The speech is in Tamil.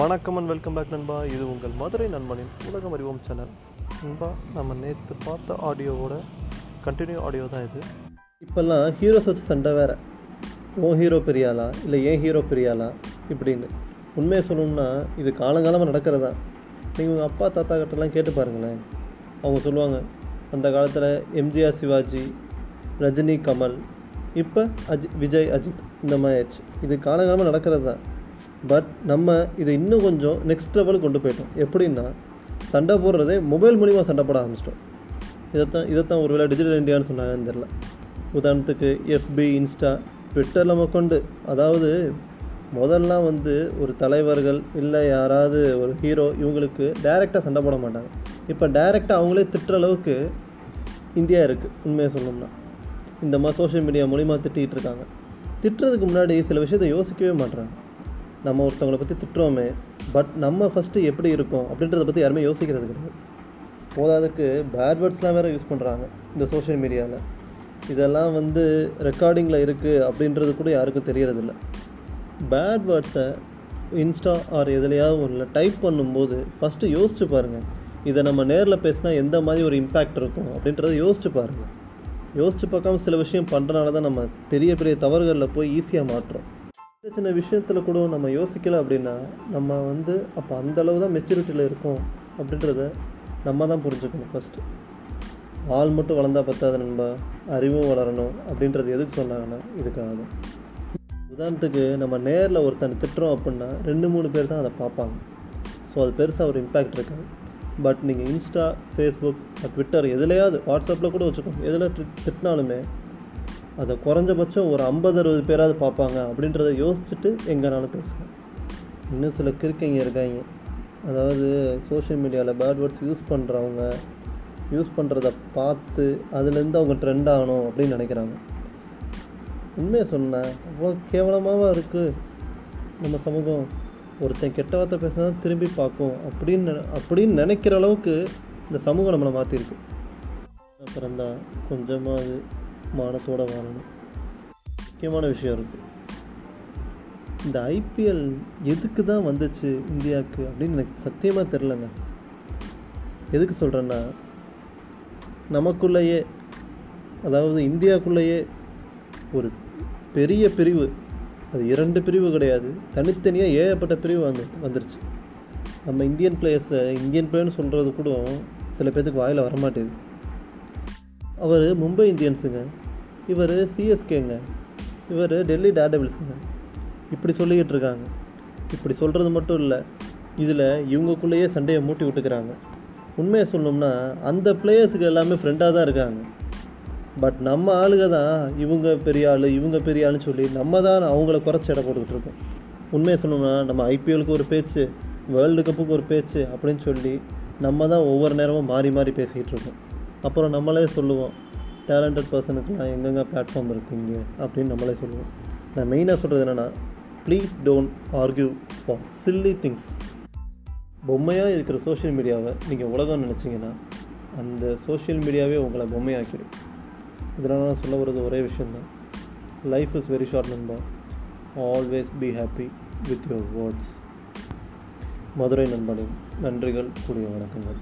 வணக்கம் அண்ட் வெல்கம் பேக் நண்பா. இது உங்கள் மதுரை நண்பனின் உலகம் அறிவோம் சேனல் நண்பா நம்ம நேற்று பார்த்த ஆடியோவோட கண்டினியூ ஆடியோ தான் இது. இப்போல்லாம் ஹீரோஸ் வச்சு சண்டை வேற. ஓ ஹீரோ பெரியாளா? இல்லை ஏன் ஹீரோ பெரியாளா? இப்படின்னு. உண்மையை சொல்லணும்னா இது காலங்காலமாக நடக்கிறதா? நீங்கள் உங்கள் அப்பா தாத்தா கிட்டலாம் கேட்டு பாருங்களேன். அவங்க சொல்லுவாங்க அந்த காலத்தில் எம்ஜிஆர் சிவாஜி ரஜினி கமல் இப்போ அஜி விஜய் அஜித் இந்த மாதிரி ஆயிடுச்சு. இது காலங்காலமாக நடக்கிறது? தான் பட் நம்ம இதை இன்னும் கொஞ்சம் நெக்ஸ்ட் லெவலுக்கு கொண்டு போயிட்டோம். எப்படின்னா சண்டை போடுறதே மொபைல் மூலிமா சண்டை போட ஆரம்பிச்சிட்டோம். இதைத்தான் இதைத்தான் ஒருவேளை டிஜிட்டல் இந்தியான்னு சொன்னாங்கன்னு தெரில உதாரணத்துக்கு எஃபி இன்ஸ்டா ட்விட்டரில் கொண்டு அதாவது முதல்லாம் வந்து ஒரு தலைவர்கள் இல்லை யாராவது ஒரு ஹீரோ இவங்களுக்கு டைரெக்டாக சண்டை போட மாட்டாங்க. இப்போ டைரெக்டாக அவங்களே திட்டுற அளவுக்கு இந்தியா இருக்குது உண்மையை சொல்லணும்னா. இந்த மாதிரி சோஷியல் மீடியா மூலிமா திட்டிகிட்டு இருக்காங்க. திட்டுறதுக்கு முன்னாடி சில விஷயத்தை யோசிக்கவே மாட்டுறாங்க நம்ம ஒருத்தவங்களை பற்றி திட்டுறோமே பட் நம்ம ஃபஸ்ட்டு எப்படி இருக்கோம் அப்படின்றத பற்றி யாருமே யோசிக்கிறது கிடையாது. போதாதுக்கு பேட் வேர்ட்ஸ்லாம் வேறு யூஸ் பண்ணுறாங்க இந்த சோஷியல் மீடியாவில் இதெல்லாம் வந்து ரெக்கார்டிங்கில் இருக்குது அப்படின்றது கூட யாருக்கும் தெரியறதில்ல. பேட் வேர்ட்ஸை இன்ஸ்டா ஆர் எதுலையாவது ஒன்றில் டைப் பண்ணும்போது ஃபஸ்ட்டு யோசிச்சு பாருங்கள் இதை நம்ம நேரில் பேசினா எந்த மாதிரி ஒரு இம்பேக்ட் இருக்கும் அப்படின்றத யோசிச்சு பாருங்கள் யோசிச்சு பார்க்காம சில விஷயம் பண்ணுறனால தான் நம்ம பெரிய பெரிய தவறுகளில் போய் ஈஸியாக மாட்டுறோம். சின்ன சின்ன விஷயத்தில் கூட நம்ம யோசிக்கல அப்படின்னா நம்ம வந்து அப்போ அந்த அளவு தான் மெச்சூரிட்டியில் இருக்கோம் அப்படின்றத நம்ம தான் புரிஞ்சுக்கணும் ஃபஸ்ட்டு ஆள் மட்டும் வளர்ந்தா பத்தாது நண்பா. அறிவும் வளரணும் அப்படின்றது எதுக்கு சொன்னாங்கன்னா இதுக்காக தான். உதாரணத்துக்கு நம்ம நேரில் ஒருத்தனை திட்டுறோம் அப்படின்னா ரெண்டு மூணு பேர் தான் அதை பார்ப்பாங்க. ஸோ அது பெருசாக ஒரு இம்பேக்ட் இருக்காது. பட் நீங்கள் இன்ஸ்டா ஃபேஸ்புக் ட்விட்டர் எதுலையாவது வாட்ஸ்அப்பில் கூட வச்சுக்கோங்க. எதில் திட்டினாலுமே அதை குறைஞ்சபட்சம் ஒரு ஐம்பது அறுபது பேராவது பார்ப்பாங்க அப்படின்றத யோசிச்சுட்டு எங்கேனாலும் பேசுவேன் இன்னும் சில கிறுக்கைங்க இருக்காங்க. அதாவது சோஷியல் மீடியாவில் பேட் வேர்ட்ஸ் யூஸ் பண்ணுறவங்க யூஸ் பண்ணுறத பார்த்து அதுலேருந்து அவங்க ட்ரெண்ட் ஆகணும் அப்படின்னு நினைக்கிறாங்க. உண்மையை சொன்னேன் அவ்வளோ கேவலமாவா இருக்குது நம்ம சமூகம். ஒருத்தன் கெட்ட வார்த்தை பேசினா திரும்பி பார்ப்போம் அப்படின்னு அப்படின்னு நினைக்கிற அளவுக்கு இந்த சமூகம் நம்மளை மாற்றிருக்கு அப்புறம் தான் கொஞ்சமாவது மானத்தோடு வாழணும். முக்கியமான விஷயம் இருக்குது இந்த ஐபிஎல் எதுக்கு தான் வந்துச்சு இந்தியாவுக்கு அப்படின்னு எனக்கு சத்தியமாக தெரிலங்க எதுக்கு சொல்கிறேன்னா நமக்குள்ளேயே அதாவது இந்தியாவுக்குள்ளேயே ஒரு பெரிய பிரிவு அது இரண்டு பிரிவு கிடையாது. தனித்தனியாக ஏகப்பட்ட பிரிவு வந்து வந்துருச்சு. நம்ம இந்தியன் பிளேயர்ஸை இந்தியன் பிளேயர்னு சொல்கிறது கூட சில பேர்த்துக்கு வாயில் வரமாட்டேது அவர் மும்பை இந்தியன்ஸுங்க. இவர் சிஎஸ்கேங்க இவர் டெல்லி டேர்டெவில்ஸுங்க இப்படி சொல்லிக்கிட்டு இருக்காங்க இப்படி சொல்கிறது மட்டும் இல்லை இதில் இவங்கக்குள்ளேயே சண்டையை மூட்டி விட்டுக்கிறாங்க. உண்மையை சொல்லணும்னா அந்த பிளேயர்ஸுக்கு எல்லாமே ஃப்ரெண்டாக தான் இருக்காங்க. பட் நம்ம ஆளுங்க தான் இவங்க பெரிய ஆள் இவங்க பெரிய ஆளுன்னு சொல்லி நம்ம தான் அவங்கள குறைச்சி இடம் போட்டுக்கிட்டு இருக்கோம். உண்மையை சொல்லணும்னா நம்ம ஐபிஎலுக்கு ஒரு பேச்சு வேர்ல்டு கப்புக்கு ஒரு பேச்சு அப்படின்னு சொல்லி நம்ம தான் ஒவ்வொரு நேரமும் மாறி மாறி பேசிக்கிட்டு இருக்கோம். அப்புறம் நம்மளே சொல்லுவோம் டேலண்டட் பர்சனுக்குலாம் எங்கெங்கே பிளாட்ஃபார்ம் இருக்குங்க அப்படின்னு நம்மளே சொல்லுவோம். நான் மெயினாக சொல்கிறது என்னென்னா please don't argue for silly things பொம்மையாக இருக்கிற சோஷியல் மீடியாவை நீங்கள் உலகம் நினச்சிங்கன்னா அந்த சோஷியல் மீடியாவே உங்களை பொம்மையாக்கிடும். இதனால் நான் சொல்ல வர்றது ஒரே விஷயந்தான் லைஃப் இஸ் வெரி ஷார்ட் நண்பா. Always be happy with your words Madurai நண்பனின் நன்றிகள் கூடிய வணக்கங்கள்.